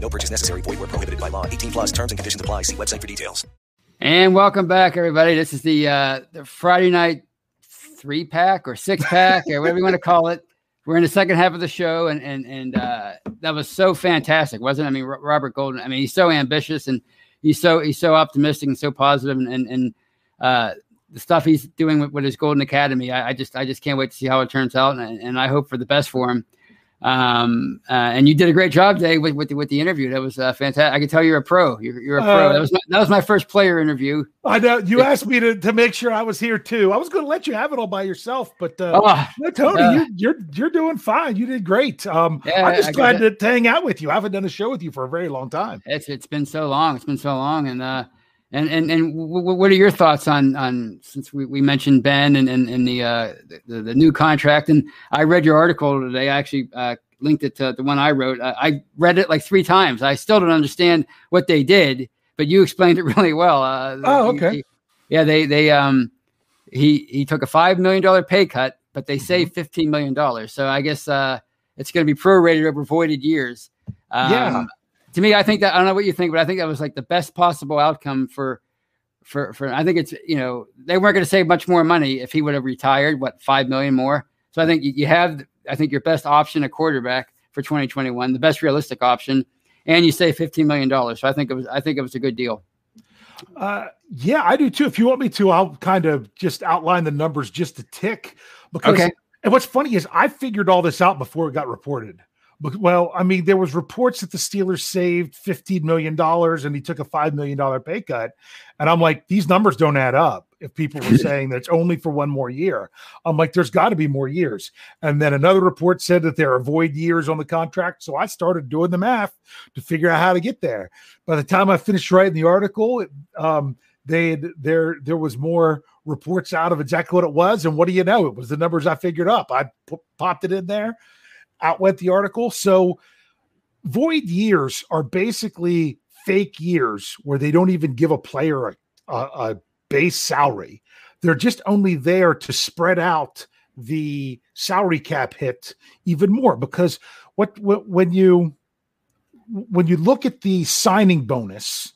No purchase necessary. Void were prohibited by law. 18 plus terms and conditions apply. See website for details. And welcome back, everybody. This is the uh, the Friday night three pack or six pack or whatever you want to call it. We're in the second half of the show, and and and uh, that was so fantastic, wasn't it? I mean, Ro- Robert Golden. I mean, he's so ambitious and he's so he's so optimistic and so positive, and and, and uh, the stuff he's doing with, with his Golden Academy. I, I just I just can't wait to see how it turns out, and, and I hope for the best for him. Um, uh, and you did a great job today with with the, with the interview. That was uh, fantastic. I can tell you're a pro. You're, you're a pro. Uh, that was my, that was my first player interview. I know you asked me to, to make sure I was here too. I was going to let you have it all by yourself, but uh, Oh, no, Tony, uh, you, you're you're doing fine. You did great. Um, Yeah, I'm just I glad to, to hang out with you. I haven't done a show with you for a very long time. It's it's been so long. It's been so long, and uh, and and and w- what are your thoughts on on since we, we mentioned Ben and and, and the, uh, the the new contract? And I read your article today. I actually uh, linked it to the one I wrote. I, I read it like three times. I still don't understand what they did, but you explained it really well. Uh, Oh, okay. you- yeah, they they um he he took a five million dollar pay cut, but they saved fifteen million dollars. So I guess uh, it's going to be prorated over voided years. Um, Yeah. To me, I think that I don't know what you think, but I think that was like the best possible outcome for for for. I think it's you know they weren't going to save much more money if he would have retired. What five million more? So I think you, you have I think your best option a quarterback for 2021, the best realistic option, and you save fifteen million dollars. So I think it was I think it was a good deal. Uh, yeah, I do too. If you want me to, I'll kind of just outline the numbers just a tick. Because Okay. and what's funny is I figured all this out before it got reported. Well, I mean, there was reports that the Steelers saved fifteen million dollars and he took a five million dollar pay cut, and I'm like, these numbers don't add up. If people were saying that it's only for one more year, I'm like, there's got to be more years. And then another report said that there are void years on the contract, so I started doing the math to figure out how to get there. By the time I finished writing the article, it, um, they had, there there was more reports out of exactly what it was, and what do you know? It was the numbers I figured up. I p- popped it in there, out went the article. So void years are basically fake years where they don't even give a player a, a, a base salary. They're just only there to spread out the salary cap hit even more because what, what when you when you look at the signing bonus,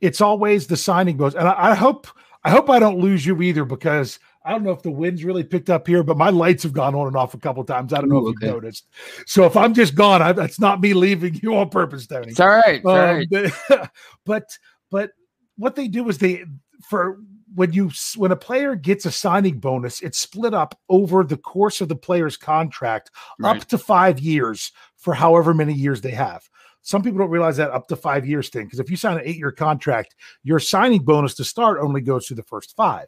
it's always the signing bonus. And I, I hope I hope I don't lose you either because I don't know if the wind's really picked up here, but my lights have gone on and off a couple times. I don't know Ooh, if okay. you've noticed. So if I'm just gone, I, that's not me leaving you on purpose, Tony. It's all right. It's Um, right. but, but but what they do is they for when you when a player gets a signing bonus, it's split up over the course of the player's contract Right. up to five years for however many years they have. some people don't realize that up to five years thing. Because if you sign an eight year contract, your signing bonus to start only goes through the first five.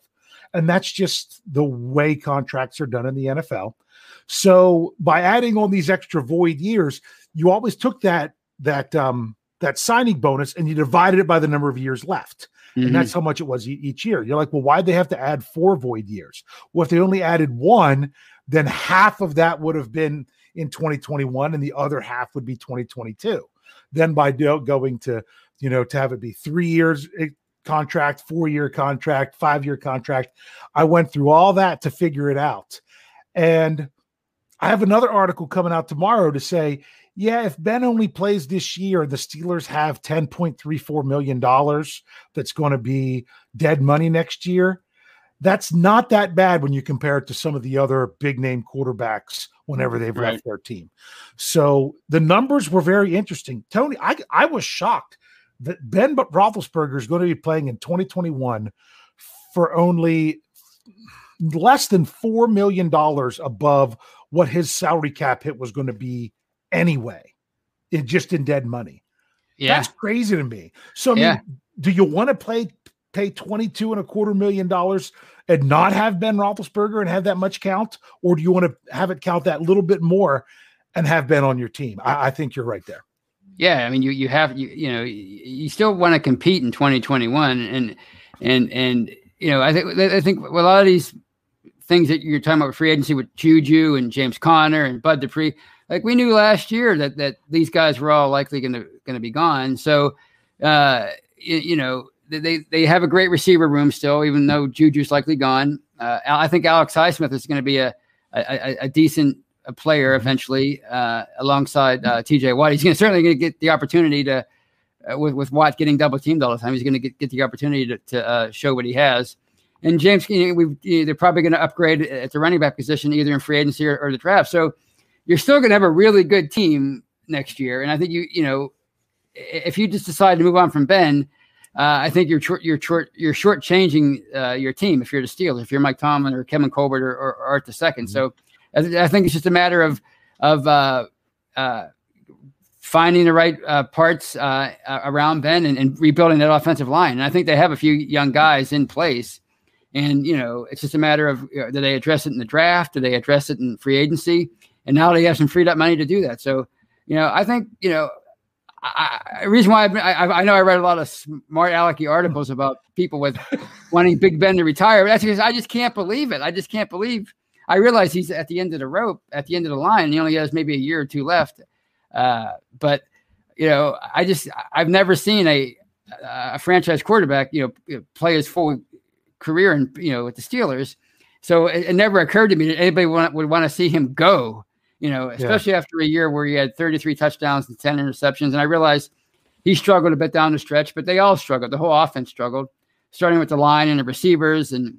And that's just the way contracts are done in the NFL. So by adding on these extra void years, you always took that that um that signing bonus and you divided it by the number of years left. Mm-hmm. And that's how much it was each year. You're like, well, why'd they have to add four void years? Well, if they only added one, then half of that would have been in 2021 and the other half would be 2022. Then by going to, you know, to have it be three years contract, four year contract, five year contract, I went through all that to figure it out. And I have another article coming out tomorrow to say yeah, if Ben only plays this year, the Steelers have $10.34 million that's going to be dead money next year. That's not that bad when you compare it to some of the other big name quarterbacks whenever they've right. left their team. So the numbers were very interesting. Tony, I, I was shocked that Ben Roethlisberger is going to be playing in 2021 for only less than $4 million above what his salary cap hit was going to be anyway, it just in dead money. Yeah. That's crazy to me. So I mean, yeah. do you want to play pay 22 and a quarter million dollars and not have Ben Roethlisberger and have that much count? Or do you want to have it count that little bit more and have Ben on your team? I, I think you're right there. Yeah, I mean, you you have you you know you still want to compete in 2021, and and and you know I think I think a lot of these things that you're talking about free agency with Juju and James Conner and Bud Dupree, like we knew last year that that these guys were all likely going to going to be gone. So, uh, you, you, know, they they have a great receiver room still, even though Juju's likely gone. Uh, I think Alex Highsmith is going to be a, a, a decent player mm-hmm. eventually uh, alongside uh, TJ Watt. He's gonna, certainly going to get the opportunity to. Uh, with, with Watt getting double teamed all the time, he's going to get, the opportunity to, to uh, show what he has. And James, you know, you know, they're probably going to upgrade at the running back position either in free agency or, or the draft. So you're still going to have a really good team next year. And I think you, you know, if you just decide to move on from Ben, uh, I think you're short, you're short, you're shortchanging uh, your team if you're the Steelers, if you're Mike Tomlin or Kevin Colbert or, or, or Art the 2nd mm-hmm. So I, think it's just a matter of of uh, uh finding the right uh, parts uh, around Ben and, and, rebuilding that offensive line. And I think they have a few young guys in place. And you know, it's just a matter of you know, do they address it in the draft? Do they address it in free agency? and now they have some freed up money to do that. So, you know, I think you know, I, reason why I, I know I read a lot of smart alecky articles about people with wanting Big Ben to retire. But that's because I just can't believe it. I just can't believe. I realize he's at the end of the rope, at the end of the line. he only has maybe a year or two left. Uh, but you know, I just I've never seen a a franchise quarterback, you know, play his full career and you know with the Steelers. So it, it never occurred to me that anybody want, would want to see him go you know, especially yeah. after a year where he had 33 touchdowns and 10 interceptions. And I realized he struggled a bit down the stretch, but they all struggled. The whole offense struggled, starting with the line and the receivers, and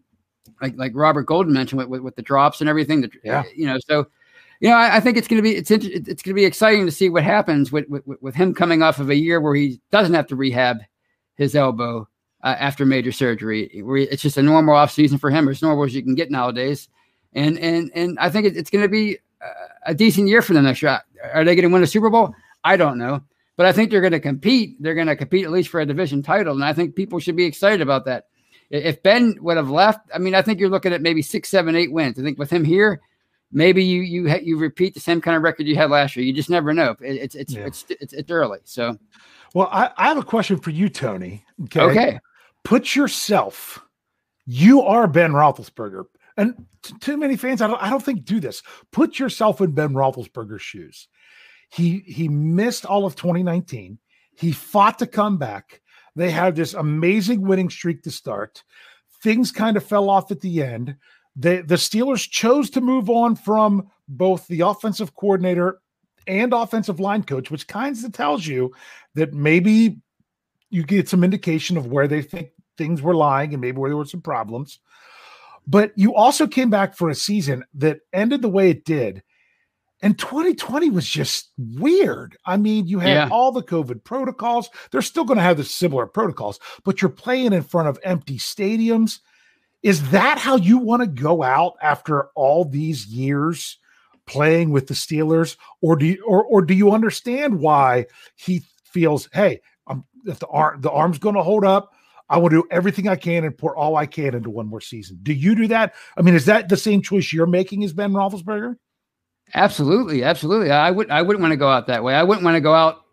like like Robert Golden mentioned with, with, with the drops and everything. That, yeah. You know, so you know, I, I think it's going to be it's it's going to be exciting to see what happens with, with with him coming off of a year where he doesn't have to rehab his elbow uh, after major surgery. Where it's just a normal off season for him, as normal as you can get nowadays. And and and I think it, it's going to be a decent year for them next year. Are they going to win a Super Bowl? I don't know, but I think they're going to compete. They're going to compete at least for a division title, and I think people should be excited about that. If Ben would have left, I mean, I think you're looking at maybe six, seven, eight wins. I think with him here, maybe you you you repeat the same kind of record you had last year. You just never know. It's it's yeah. it's, it's, it's early. So, well, I, I have a question for you, Tony. Okay. okay. Put yourself. You are Ben Roethlisberger and t- too many fans, I don't, I don't think do this. Put yourself in Ben Roethlisberger's shoes. He he missed all of 2019. He fought to come back. They had this amazing winning streak to start. Things kind of fell off at the end. The the Steelers chose to move on from both the offensive coordinator and offensive line coach, which kind of tells you that maybe you get some indication of where they think things were lying and maybe where there were some problems. But you also came back for a season that ended the way it did. And 2020 was just weird. I mean, you had yeah. all the COVID protocols. They're still going to have the similar protocols, but you're playing in front of empty stadiums. Is that how you want to go out after all these years playing with the Steelers, or do you, or or do you understand why he feels, hey, I'm, if the arm the arm's going to hold up, I will do everything I can and pour all I can into one more season. Do you do that? I mean, is that the same choice you're making as Ben Roethlisberger? Absolutely, absolutely. I would I wouldn't want to go out that way. I wouldn't want to go out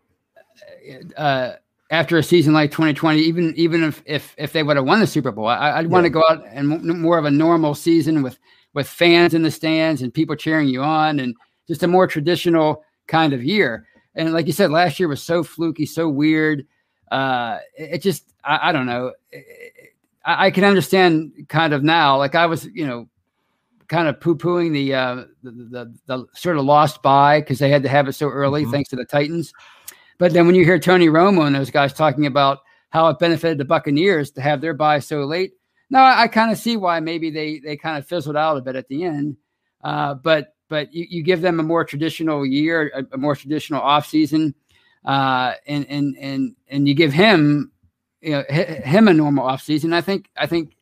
uh, after a season like 2020, even even if if if they would have won the Super Bowl. I, would want to go out and more of a normal season with with fans in the stands and people cheering you on, and just a more traditional kind of year. And like you said, last year was so fluky, so weird. Uh, it, it just I, I, don't know. I, I can understand kind of now. Like I was, you know, kind of poo pooing the, uh, the, the, the sort of lost bye because they had to have it so early, mm-hmm. thanks to the Titans. But then when you hear Tony Romo and those guys talking about how it benefited the Buccaneers to have their bye so late, no, I, I kind of see why maybe they they kind of fizzled out a bit at the end. Uh, but but you, you give them a more traditional year, a, a more traditional offseason, uh, and and and and you give him you know him a normal offseason. I think I think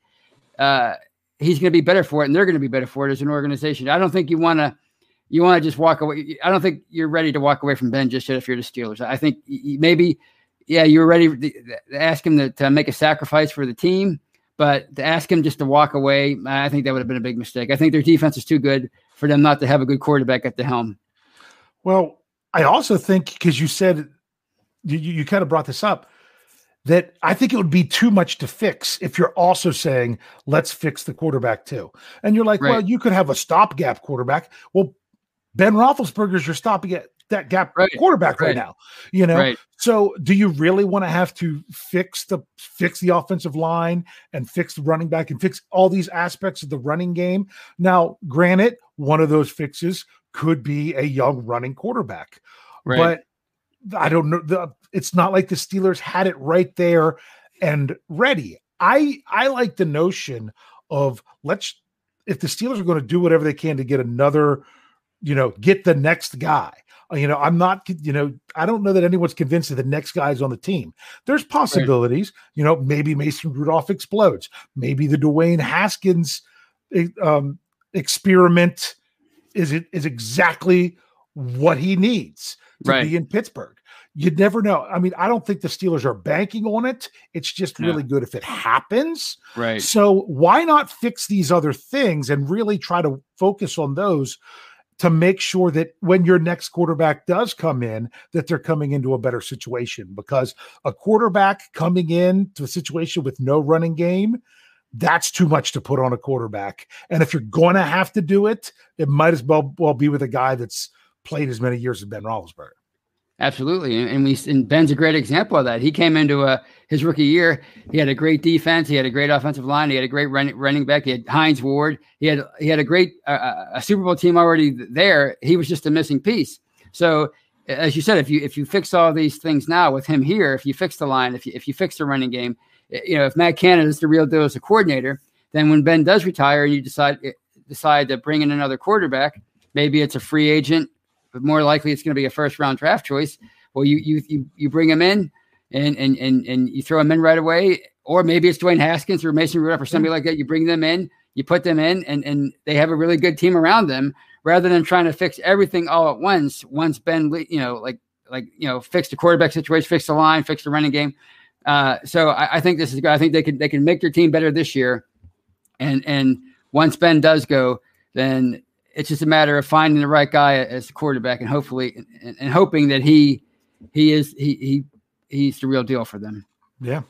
uh, he's going to be better for it, and they're going to be better for it as an organization. I don't think you want to you want to just walk away. I don't think you're ready to walk away from Ben just yet if you're the Steelers. I think maybe yeah you're ready to ask him to, to make a sacrifice for the team, but to ask him just to walk away, I think that would have been a big mistake. I think their defense is too good for them not to have a good quarterback at the helm. Well, I also think because you said you, you kind of brought this up that I think it would be too much to fix if you're also saying, let's fix the quarterback too. And you're like, right. well, you could have a stopgap quarterback. Well, Ben Roethlisberger's your stopping at that gap right. quarterback right. right. now. You know, so do you really want to have to fix the fix the offensive line and fix the running back and fix all these aspects of the running game? Now, granted, one of those fixes could be a young running quarterback, but I don't know. The, it's not like the Steelers had it right there and ready. I I like the notion of let's if the Steelers are going to do whatever they can to get another, you know, get the next guy. Uh, you know, I'm not, you know, I don't know that anyone's convinced that the next guy is on the team. There's possibilities, right. you know, maybe Mason Rudolph explodes. Maybe the Dwayne Haskins eh, um, experiment is it is exactly what he needs to right. be in Pittsburgh. You'd never know. I mean, I don't think the Steelers are banking on it. It's just yeah. really good if it happens. Right. So why not fix these other things and really try to focus on those to make sure that when your next quarterback does come in, that they're coming into a better situation? Because a quarterback coming in to a situation with no running game, that's too much to put on a quarterback. And if you're going to have to do it, it might as well, well be with a guy that's played as many years as Ben Roethlisberger. Absolutely, and we and Ben's a great example of that. He came into a his rookie year. He had a great defense. He had a great offensive line. He had a great running running back. He had Hines Ward. He had he had a great uh, uh a Super Bowl team already there. He was just a missing piece. So as you said, if you if you fix all these things now with him here, if you fix the line, if you if you fix the running game, you know if Matt Canada is the real deal as a coordinator, then when Ben does retire and you decide eh, decide to bring in another quarterback, maybe it's a free agent but more likely it's going to be a first round draft choice. Well, you you you, you bring him in and and and and you throw him in right away, or maybe it's Dwayne Haskins or Mason Rudolph or somebody like that. You bring them in, you put them in, and and they have a really good team around them, rather than trying to fix everything all at once. Once Ben, you know, like like you know, fix the quarterback situation, fix the line, fix the running game. Uh, so I, I think this is good. I think they can they can make their team better this year, and and once Ben does go, then it's just a matter of finding the right guy as the quarterback and hopefully and, and hoping that he he is he he he's the real deal for them. Yeah.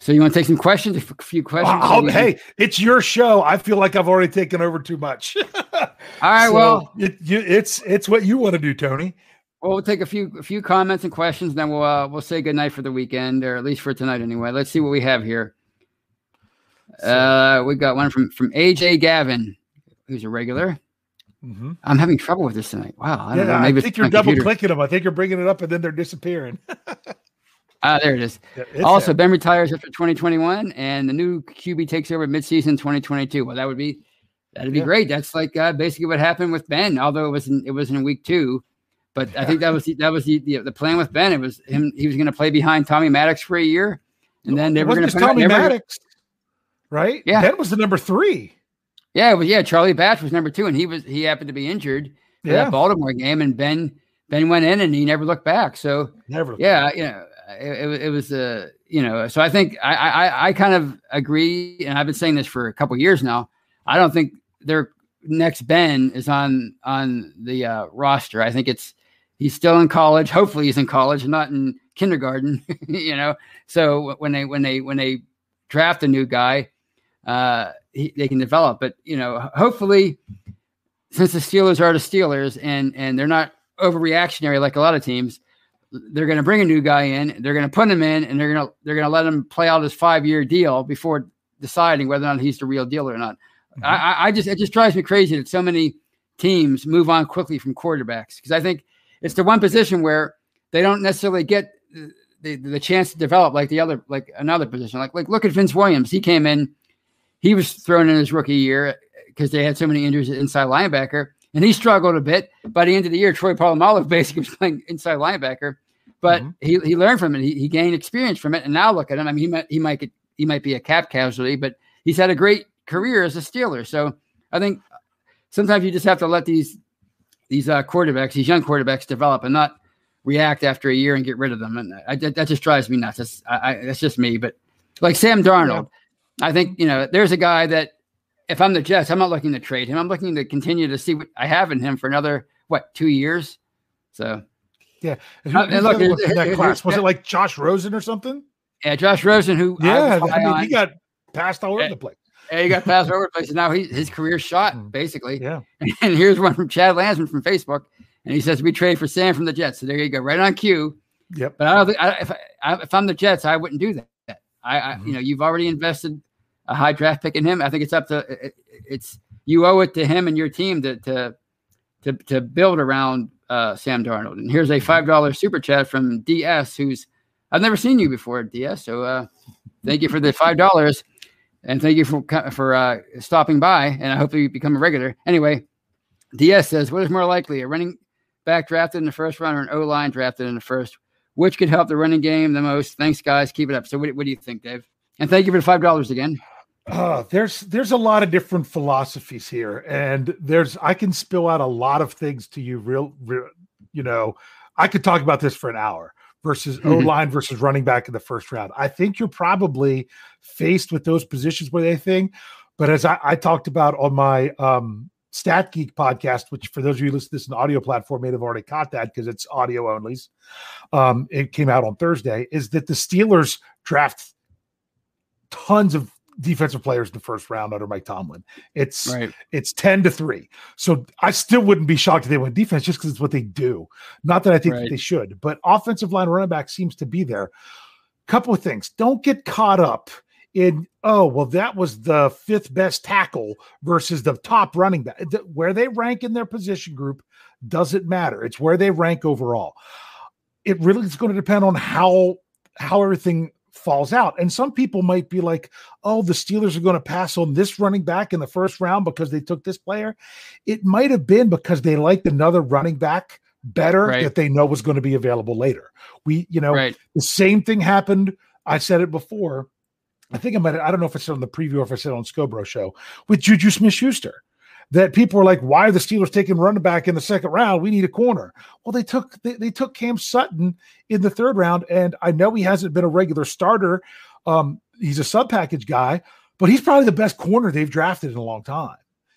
So you want to take some questions? A few questions. Oh, hey, it's your show. I feel like I've already taken over too much. All right. So well, it, you, it's it's what you want to do, Tony. Well, we'll take a few a few comments and questions, and then we'll uh, we'll say good night for the weekend, or at least for tonight anyway. Let's see what we have here. Uh, we got one from from AJ Gavin, who's a regular. Mm-hmm. I'm having trouble with this tonight. Wow. I, yeah, know, maybe I think you're double computer. clicking them. I think you're bringing it up and then they're disappearing. Ah, uh, there it is. Also, Ben retires after 2021, and the new QB takes over midseason 2022. Well, that would be that'd be yeah. great. That's like uh, basically what happened with Ben, although it was in, it was in week two. But yeah. I think that was the, that was the, the, the plan with Ben. It was him. He was going to play behind Tommy Maddox for a year, and then they were going to Tommy Maddox right? Yeah. Ben was the number three. Yeah, well, yeah. Charlie Batch was number two, and he was he happened to be injured for Yeah. that Baltimore game, and Ben Ben went in and he never looked back. So Never. yeah, you know, it, it, it was uh, you know, so I think I, I I kind of agree, and I've been saying this for a couple years now. I don't think their next Ben is on on the uh, roster. I think it's he's still in college. Hopefully, he's in college, not in kindergarten. you know, so when they when they when they draft a new guy, uh, he, they can develop. But you know, hopefully, since the Steelers are the Steelers and and they're not overreactionary like a lot of teams, they're going to bring a new guy in. They're going to put him in, and they're going to they're going to let him play out his five year deal before deciding whether or not he's the real deal or not. I, I- I just it just drives me crazy that so many teams move on quickly from quarterbacks because I think it's the one position where they don't necessarily get the, the chance to develop like the other like another position. Like like look at Vince Williams. He came in, he was thrown in his rookie year because they had so many injuries at inside linebacker, and he struggled a bit. By the end of the year, Troy Polamalu basically was playing inside linebacker, but he, he learned from it. He, he gained experience from it, and now look at him. I mean, he might he might get, he might be a cap casualty, but he's had a great career as a Steeler. So I think sometimes you just have to let these these uh, quarterbacks, these young quarterbacks, develop and not react after a year and get rid of them. And I, that that just drives me nuts. That's, I, I, that's just me. But like Sam Darnold, I think you know there's a guy that if I'm the Jets, I'm not looking to trade him. I'm looking to continue to see what I have in him for another what two years. So Yeah. And Uh, who- and who's look, the other one here- in that here- class? Was it like Josh Rosen or something? yeah, Josh Rosen, who Yeah, was I mean, he got passed all over Yeah. the place. Yeah, he got passed over the place. And now he, his career's shot, basically. Yeah. And here's one from Chad Lansman from Facebook. And he says, We trade for Sam from the Jets. So there you go, right on cue. Yep. But I don't think, I, if, I, if I'm the Jets, I wouldn't do that. I, I Mm-hmm. you know, you've already invested a high draft pick in him. I think it's up to, it, it's, you owe it to him and your team to, to, to, to build around uh, Sam Darnold. And here's a $5 super chat from DS, who's, I've never seen you before, DS. So uh, thank you for the $5. And thank you for for uh, stopping by. And I hope you become a regular. Anyway, DS says, "What is more likely, a running back drafted in the first round or an O line drafted in the first? Which could help the running game the most? Thanks, guys. Keep it up." So, what, what do you think, Dave? And thank you for the five dollars again. Uh, there's there's a lot of different philosophies here, and there's I can spill out a lot of things to you. Real, real you know, I could talk about this for an hour. Versus O line versus running back in the first round. I think you're probably faced with those positions where they think. But as I, I talked about on my um, Stat Geek podcast, which for those of you who listen to this in audio platform may have already caught that because it's audio only. Um, it came out on Thursday. Is that the Steelers draft tons of defensive players in the first round under Mike Tomlin. It's Right. it's 10 to 3. So I still wouldn't be shocked if they went defense just because it's what they do. Not that I think that they should, but offensive line running back seems to be there. Couple of things. Don't get caught up in, oh, well, that was the fifth best tackle versus the top running back. Where they rank in their position group doesn't matter. It's where they rank overall. It really is going to depend on how how everything falls out. And some people might be like, oh, the Steelers are going to pass on this running back in the first round because they took this player. It might have been because they liked another running back better Right. that they know was going to be available later. We, you know, Right. the same thing happened. I said it before. I think I might, I don't know if I said on the preview or if I said on Scobro show with Juju Smith Schuster that people were like, why are the Steelers taking running back in the second round? We need a corner. Well, they took they, they took Cam Sutton in the third round, and I know he hasn't been a regular starter. Um, he's a sub package guy, but he's probably the best corner they've drafted in a long time,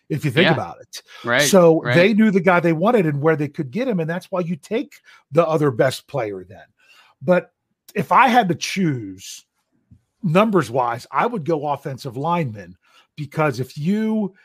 if you think Yeah. about it. Right. So right. they knew the guy they wanted and where they could get him, and that's why you take the other best player then. But if I had to choose numbers wise, I would go offensive lineman because if you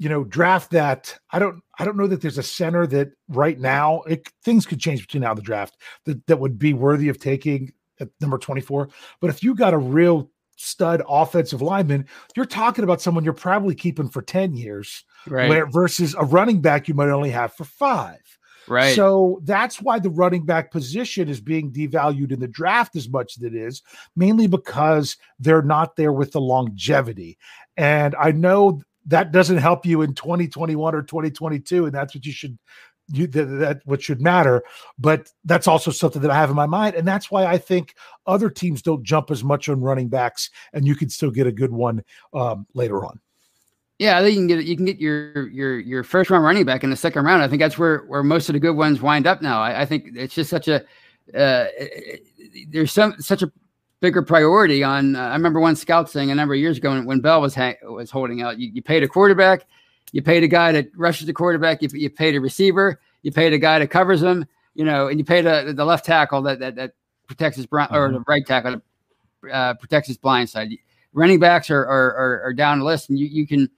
you know draft that i don't i don't know that there's a center that right now it, things could change between now and the draft that, that would be worthy of taking at number 24 but if you got a real stud offensive lineman you're talking about someone you're probably keeping for 10 years Right. where versus a running back you might only have for five Right. so that's why the running back position is being devalued in the draft as much as it is, mainly because they're not there with the longevity. And I know that doesn't help you in 2021 or 2022, and that's what you should you that, that what should matter. But that's also something that I have in my mind, and that's why I think other teams don't jump as much on running backs, and you can still get a good one um, later on. Yeah, I think you can get you can get your your your first round running back in the second round. I think that's where where most of the good ones wind up now. I, I think it's just such a uh, there's some such a bigger priority on. Uh, I remember one scout saying a number of years ago when, when Bell was ha- was holding out, you, you paid a quarterback, you paid a guy that rushes the quarterback, you, you paid a receiver, you paid a guy that covers him, you know, and you paid a, the left tackle that that, that protects his blind, or the right tackle that uh, protects his blind side. Running backs are are, are, are down the list, and you you can.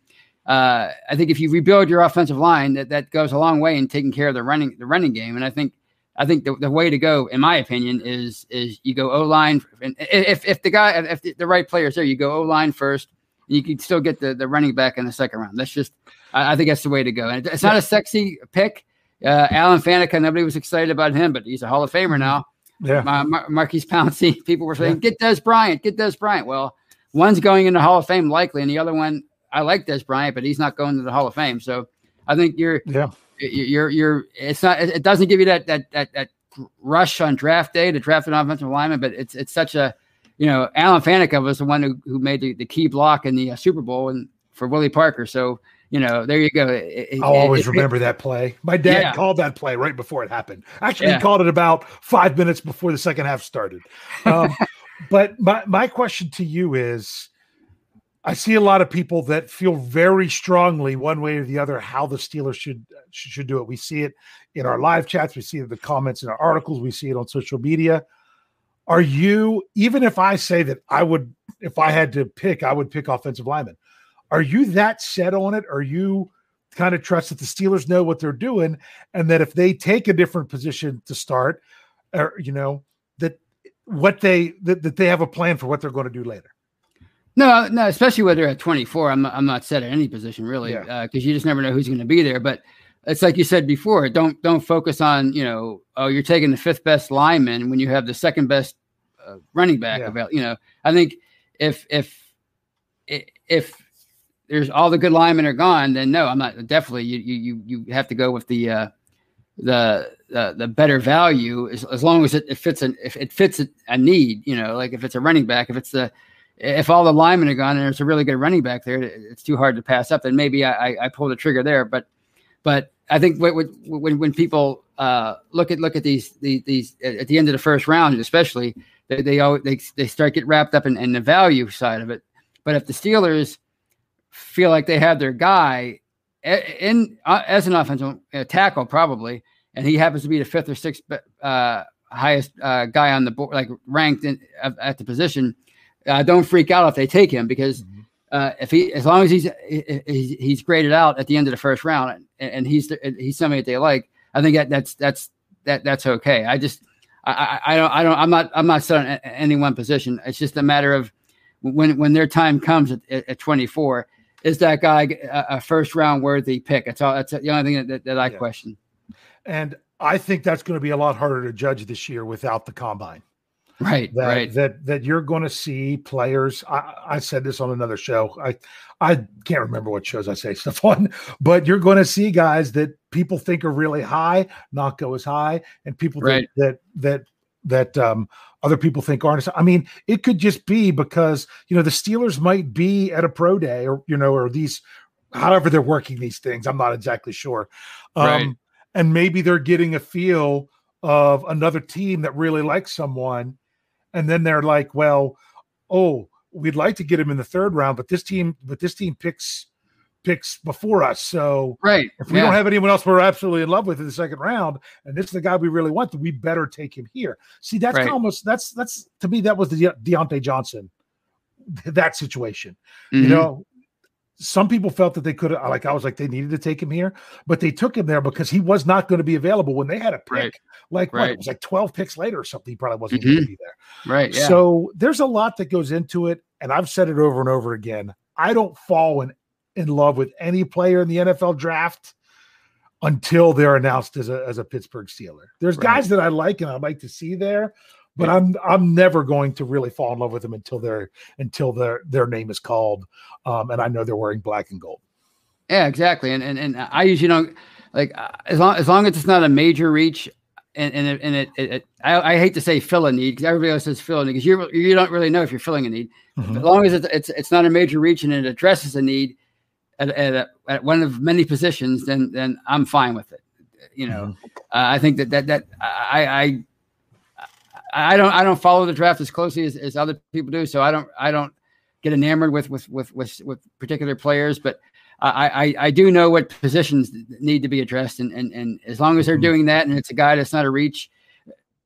Uh, I think if you rebuild your offensive line, that, that goes a long way in taking care of the running the running game. And I think I think the, the way to go, in my opinion, is is you go O line. And if if the guy if the, the right player is there, you go O line first. And you can still get the, the running back in the second round. That's just I, I think that's the way to go. And it's not a sexy pick. Uh, Alan Faneca, nobody was excited about him, but he's a Hall of Famer now. Yeah. Mar- Mar- Maurkice Pouncey, people were saying, get Dez Bryant, get Dez Bryant. Well, one's going into Hall of Fame likely, and the other one, I like Dez Bryant, but he's not going to the Hall of Fame. So I think you're, yeah, you're, you're, it's not, it doesn't give you that, that, that, that rush on draft day to draft an offensive lineman, but it's, it's such a, you know, Alan Faneca was the one who, who made the, the key block in the uh, Super Bowl and for Willie Parker. So, you know, there you go. It, I'll it, always remember that play. My dad Yeah. called that play right before it happened. Actually, Yeah. he called it about five minutes before the second half started. Um, but my, my question to you is I see a lot of people that feel very strongly one way or the other how the Steelers should should, do it. We see it in our live chats, we see it in the comments in our articles, we see it on social media. Are you even if I say that I would if I had to pick, I would pick offensive lineman. Are you that set on it? Are you kind of trust that the Steelers know what they're doing and that if they take a different position to start, or you know, that what they that, that they have a plan for what they're going to do later? No, no, especially when they're at 24. I'm I'm not set at any position really, because Yeah. you just never know who's going to be there. But it's like you said before. Don't don't focus on you know oh you're taking the fifth best lineman when you have the second best uh, running back Yeah. available. You know, I think if if if there's all the good linemen are gone, then no, I'm not definitely you you you you have to go with the uh, the the, the better value as, as long as it, it fits an if it fits a, a need. You know, like if it's a running back, if it's the if all the linemen are gone and there's a really good running back there, it's too hard to pass up. Then maybe I, I, pull the trigger there. But but I think when when, when people uh, look at look at these these, these at the end of the first round, especially they they always, they, they start get wrapped up in, in the value side of it. But if the Steelers feel like they have their guy in uh, as an offensive uh, tackle, probably, and he happens to be the fifth or sixth uh, highest uh, guy on the board, like ranked in, at the position. Uh, don't freak out if they take him because uh, if he, as long as he's he- he's graded out at the end of the first round and, and he's he's somebody that they like, I think that that's that's that that's okay. I just I, I, I don't I don't I'm not I'm not set on any one position. It's just a matter of when when their time comes at, at, at 24, is that guy a, a first round worthy pick? That's all. That's the only thing that, that I Yeah. question. And I think that's going to be a lot harder to judge this year without the combine. Right, that right. that that you're going to see players. I, I said this on another show. I I can't remember what shows I say stuff on, but you're going to see guys that people think are really high not go as high, and people Right. that that that um, other people think aren't. I mean, it could just be because you know the Steelers might be at a pro day, or you know, or these however they're working these things. I'm not exactly sure. Um, Right. And maybe they're getting a feel of another team that really likes someone and then they're like, well, oh, we'd like to get him in the third round, but this team, but this team picks picks before us. So Right. if we yeah. don't have anyone else we're absolutely in love with in the second round, and this is the guy we really want, we better take him here. See, that's Right. almost that's that's to me that was the De- Diontae Johnson that situation. Mhm. You know, some people felt that they could have like I was like they needed to take him here, but they took him there because he was not going to be available when they had a pick. Right. Like what? It was like 12 picks later or something. He probably wasn't Mhm. going to be there. right. Yeah. So there's a lot that goes into it, and I've said it over and over again. I don't fall in in love with any player in the NFL draft until they're announced as a as a Pittsburgh Steeler. There's Right. guys that I like and I'd like to see there, but I'm I'm never going to really fall in love with them until their until their their name is called, um, and I know they're wearing black and gold. Yeah, exactly. And and, and I usually don't like uh, as long as long as it's not a major reach. And and it, and it, it, it I, I hate to say fill a need because everybody else says fill a need because you you don't really know if you're filling a need. Mhm. As long as it's, it's it's not a major reach and it addresses a need, at, at, a, at one of many positions, then then I'm fine with it. You know, mm-hmm. uh, I think that that that I, I I don't I don't follow the draft as closely as, as other people do, so I don't I don't get enamored with with with with, with particular players, but I, I, I do know what positions need to be addressed, and and and as long as they're mm-hmm. doing that, and it's a guy that's not a reach,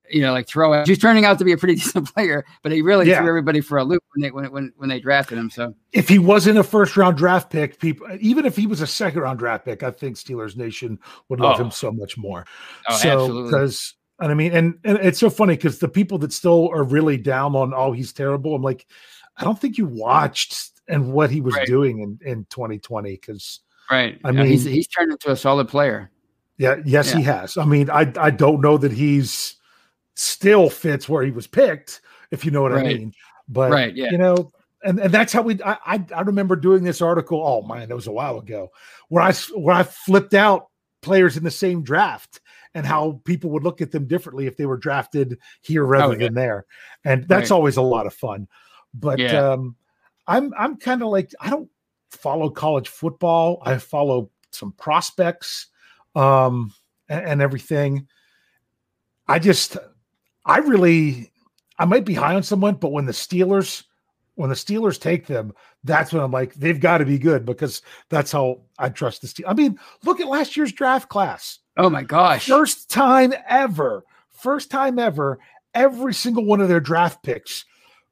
you know, like throw he's turning out to be a pretty decent player, but he really yeah. threw everybody for a loop when they when, when when they drafted him. So if he wasn't a first round draft pick, people even if he was a second round draft pick, I think Steelers Nation would love oh. him so much more. Oh, so because and I mean, and, and it's so funny because the people that still are really down on oh he's terrible, I'm like, I don't think you watched and what he was right. doing in in 2020 because right. I mean, he's he's turned into a solid player. Yeah. Yes, yeah. he has. I mean, I I don't know that he's still fits where he was picked, if you know what right. I mean. But right, yeah. you know, and, and that's how we I, I, I remember doing this article. Oh man, it was a while ago where I where I flipped out players in the same draft and how people would look at them differently if they were drafted here rather oh, yeah. than there. And that's right. always a lot of fun. But yeah. um, I'm I'm kind of like I don't follow college football. I follow some prospects um, and, and everything. I just I really I might be high on someone, but when the Steelers when the Steelers take them, that's when I'm like, they've got to be good because that's how I trust the Steelers. I mean, look at last year's draft class. Oh my gosh. First time ever, first time ever, every single one of their draft picks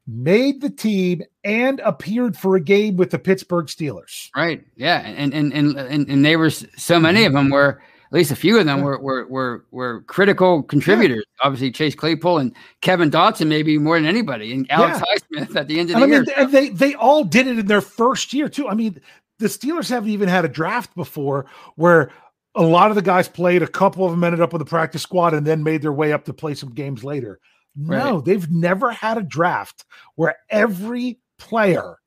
made the team and appeared for a game with the Pittsburgh Steelers. Right. Yeah. And and and and, and they were so many of them were at least a few of them were were were, were critical contributors. Yeah. Obviously, Chase Claypool and Kevin Dotson, maybe more than anybody, and Alex yeah. Highsmith at the end of the I year. Mean, they they all did it in their first year too. I mean, the Steelers haven't even had a draft before where a lot of the guys played. A couple of them ended up with the practice squad and then made their way up to play some games later. No, right. they've never had a draft where every player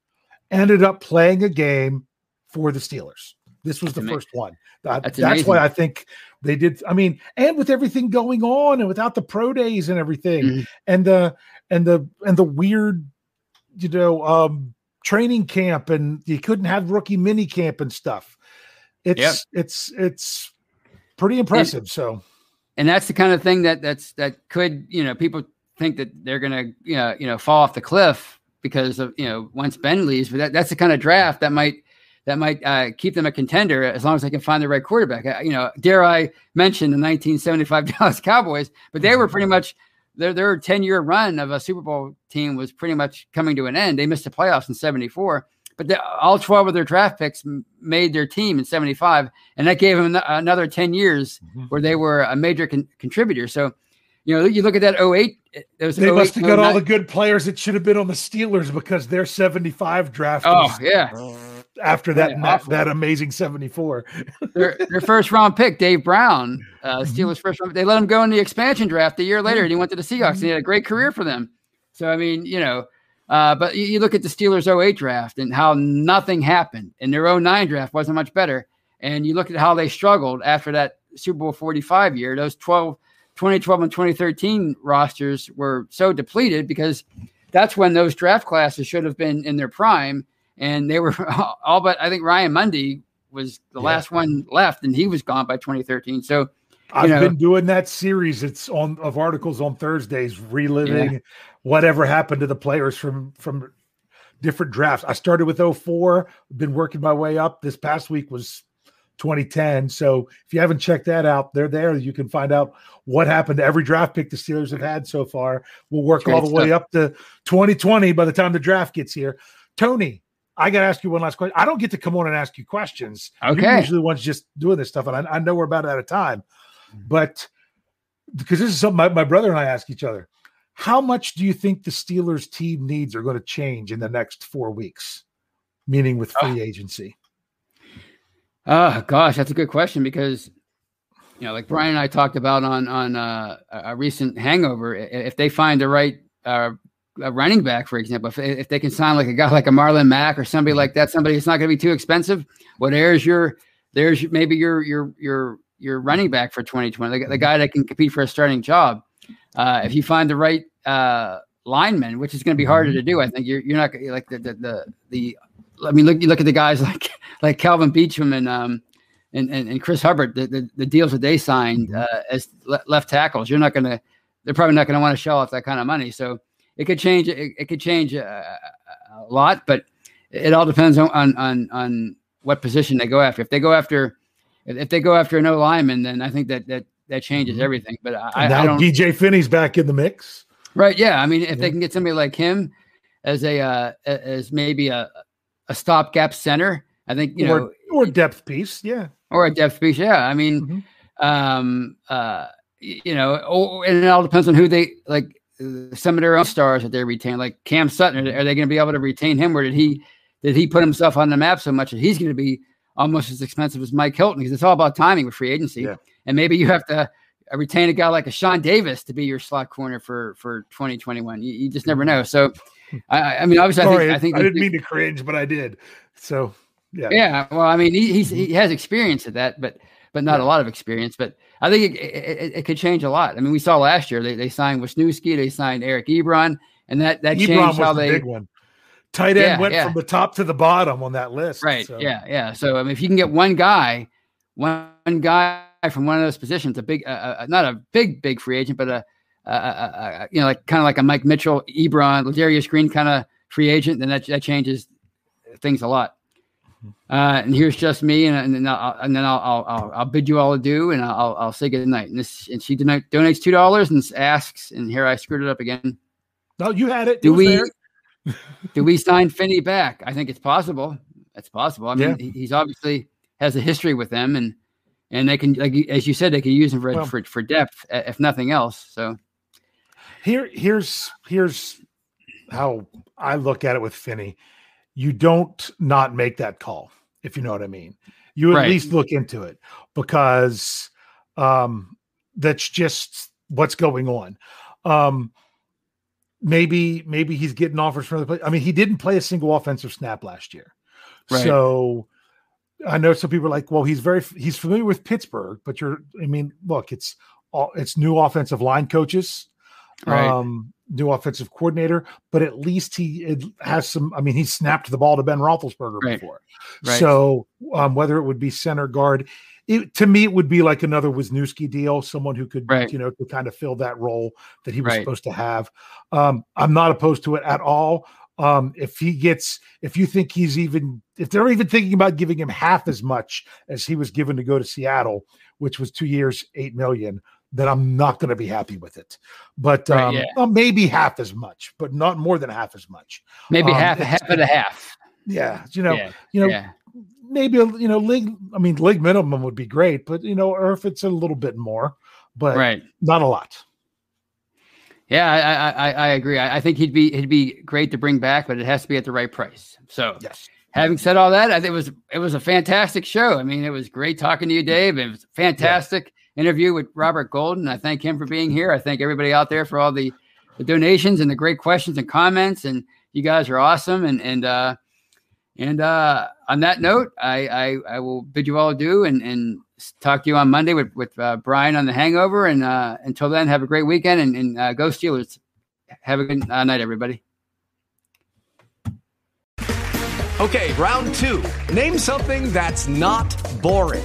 ended up playing a game for the Steelers. This was that's the amazing. first one. that's, that's why I think they did. I mean, and with everything going on and without the pro days and everything mm-hmm. and the and the and the weird, you know, um training camp and you couldn't have rookie mini camp and stuff. It's yep. it's it's pretty impressive. And, so and that's the kind of thing that that's that could, you know, people think that they're going to, you know, you know, fall off the cliff because of, you know, once Ben leaves. But that, that's the kind of draft that might that might uh, keep them a contender as long as they can find the right quarterback. Uh, you know, dare I mention the 1975 Dallas Cowboys, but they were pretty much their their 10 year run of a Super Bowl team was pretty much coming to an end. They missed the playoffs in 74, but the, all 12 of their draft picks made their team in 75, and that gave them another 10 years mm-hmm. where they were a major con- contributor. So you know, you look at that 08. Those they 08, must have got all the good players that should have been on the Steelers because their 75 draft. Oh, yeah. After that, yeah, that, that, amazing 74. their, their first round pick, Dave Brown, uh, mm-hmm. Steelers first round, they let him go in the expansion draft a year later and he went to the Seahawks and he had a great career for them. So, I mean, you know, uh, but you, you look at the Steelers 08 draft and how nothing happened and their 09 draft wasn't much better. And you look at how they struggled after that Super Bowl 45 year, those 12 2012 and 2013 rosters were so depleted because that's when those draft classes should have been in their prime. And they were all but, I think Ryan Mundy was the yeah. last one left and he was gone by 2013. So, I've know, been doing that series. It's on of articles on Thursdays, reliving yeah. Whatever happened to the players from from different drafts. I started with 04, been working my way up. This past week was 2010. So if you haven't checked that out, they're there. You can find out what happened to every draft pick the Steelers have had so far. We'll work all the stuff. way up to 2020 by the time the draft gets here. Tony, I got to ask you one last question. I don't get to come on and ask you questions. Okay. You're usually the ones just doing this stuff, and I, I know we're about out of time, mm. but because this is something my, my brother and I ask each other. How much do you think the Steelers team needs are going to change in the next four weeks, meaning with free oh. agency? Oh gosh, that's a good question because you know, like Brian and I talked about on on uh, a recent Hangover, if they find the right uh, running back, for example, if, if they can sign like a guy like a Marlon Mack or somebody like that, somebody that's not going to be too expensive, well, there's your there's maybe your your your your running back for 2020, the, the guy that can compete for a starting job. Uh, if you find the right uh, lineman, which is going to be harder to do, I think you're you're not like the the the, the I mean, look you look at the guys like like Kelvin Beachum and um and and, and Chris Hubbard. The, the, the deals that they signed Mm-hmm. uh, as le- left tackles, you're not going to. They're probably not going to want to shell off that kind of money. So it could change. It, it could change a, a lot, but it all depends on, on on on what position they go after. If they go after if they go after no lineman, then I think that that that changes everything. But I, Mm-hmm. And now I don't. BJ Finney's back in the mix. Right. Yeah. I mean, if they can get somebody like him as a uh, as maybe a a stopgap center, I think you or, know, or depth piece. Yeah. or a depth piece. Yeah. I mean, um, uh, you know, or, and it all depends on who they like. Some of their own stars that they retain, like Cam Sutton, are, are they going to be able to retain him, or did he did he put himself on the map so much that he's going to be almost as expensive as Mike Hilton? Because it's all about timing with free agency, Yeah. and maybe you have to uh, retain a guy like a Sean Davis to be your slot corner for for 2021. You, you just never know. So, I- I, mean, obviously, I think I think I didn't mean to cringe, but I did. So yeah. yeah, well, I mean, he, he's he has experience at that, but but not a lot of experience. But I think it, it, it, it could change a lot. I mean, we saw last year they, they signed Wisniewski, they signed Eric Ebron, and that that Ebron changed how the they big one. Tight end Yeah, went yeah. from the top to the bottom on that list. right. so. Yeah, yeah. So I mean, if you can get one guy, one guy from one of those positions, a big, uh, uh, not a big big free agent, but a, you know like kind of like a Mike Mitchell, Ebron, Ladarius Green kind of free agent, then that that changes things a lot. Uh, and here's just me, and, and then I'll and then I'll, I'll I'll I'll bid you all adieu, and I'll I'll say good night. And this and she donate, donates two dollars and asks, and here I screwed it up again. No, you had it. Do It we there. Do we sign Finney back? I think it's possible. It's possible. I mean, Yeah. he's obviously has a history with them, and and they can like as you said, they can use him for Well- for, for depth, if nothing else. So Here, here's here's how I look at it with Finney. You don't not make that call, if you know what I mean. You at Right. least look into it because um, that's just what's going on. Um, maybe maybe he's getting offers from the play. I mean, he didn't play a single offensive snap last year, Right. so I know some people are like, well, he's very he's familiar with Pittsburgh, but you're I mean, look, it's all it's new offensive line coaches, Right. um, new offensive coordinator, but at least he has some. I mean, he snapped the ball to Ben Roethlisberger Right. before, Right. so um, whether it would be center guard. It, to me, it would be like another Wisniewski deal, someone who could, Right. you know, to kind of fill that role that he was supposed to have. Um, I'm not opposed to it at all. Um, if he gets, if you think he's even, if they're even thinking about giving him half as much as he was given to go to Seattle, which was two years, eight million, then I'm not going to be happy with it. But Right, um, yeah. well, maybe half as much, but not more than half as much. maybe Um, half half and a half. Yeah, you know, yeah. you know, yeah. maybe you know, league. I mean, league minimum would be great, but you know, or if it's a little bit more, but Right. not a lot. Yeah, I, I, I, I agree. I, I think he'd be he'd be great to bring back, but it has to be at the right price. So, Yes. having said all that, I think it was it was a fantastic show. I mean, it was great talking to you, Dave. It was fantastic interview with Robert Golden. I thank him for being here. I thank everybody out there for all the, the donations and the great questions and comments. And you guys are awesome. And and uh, and uh, on that note, I, I I will bid you all adieu and and talk to you on Monday with with uh, Brian on the Hangover. And uh, until then, have a great weekend and, and uh, go Steelers. Have a good uh, night, everybody. Okay, round two. Name something that's not boring.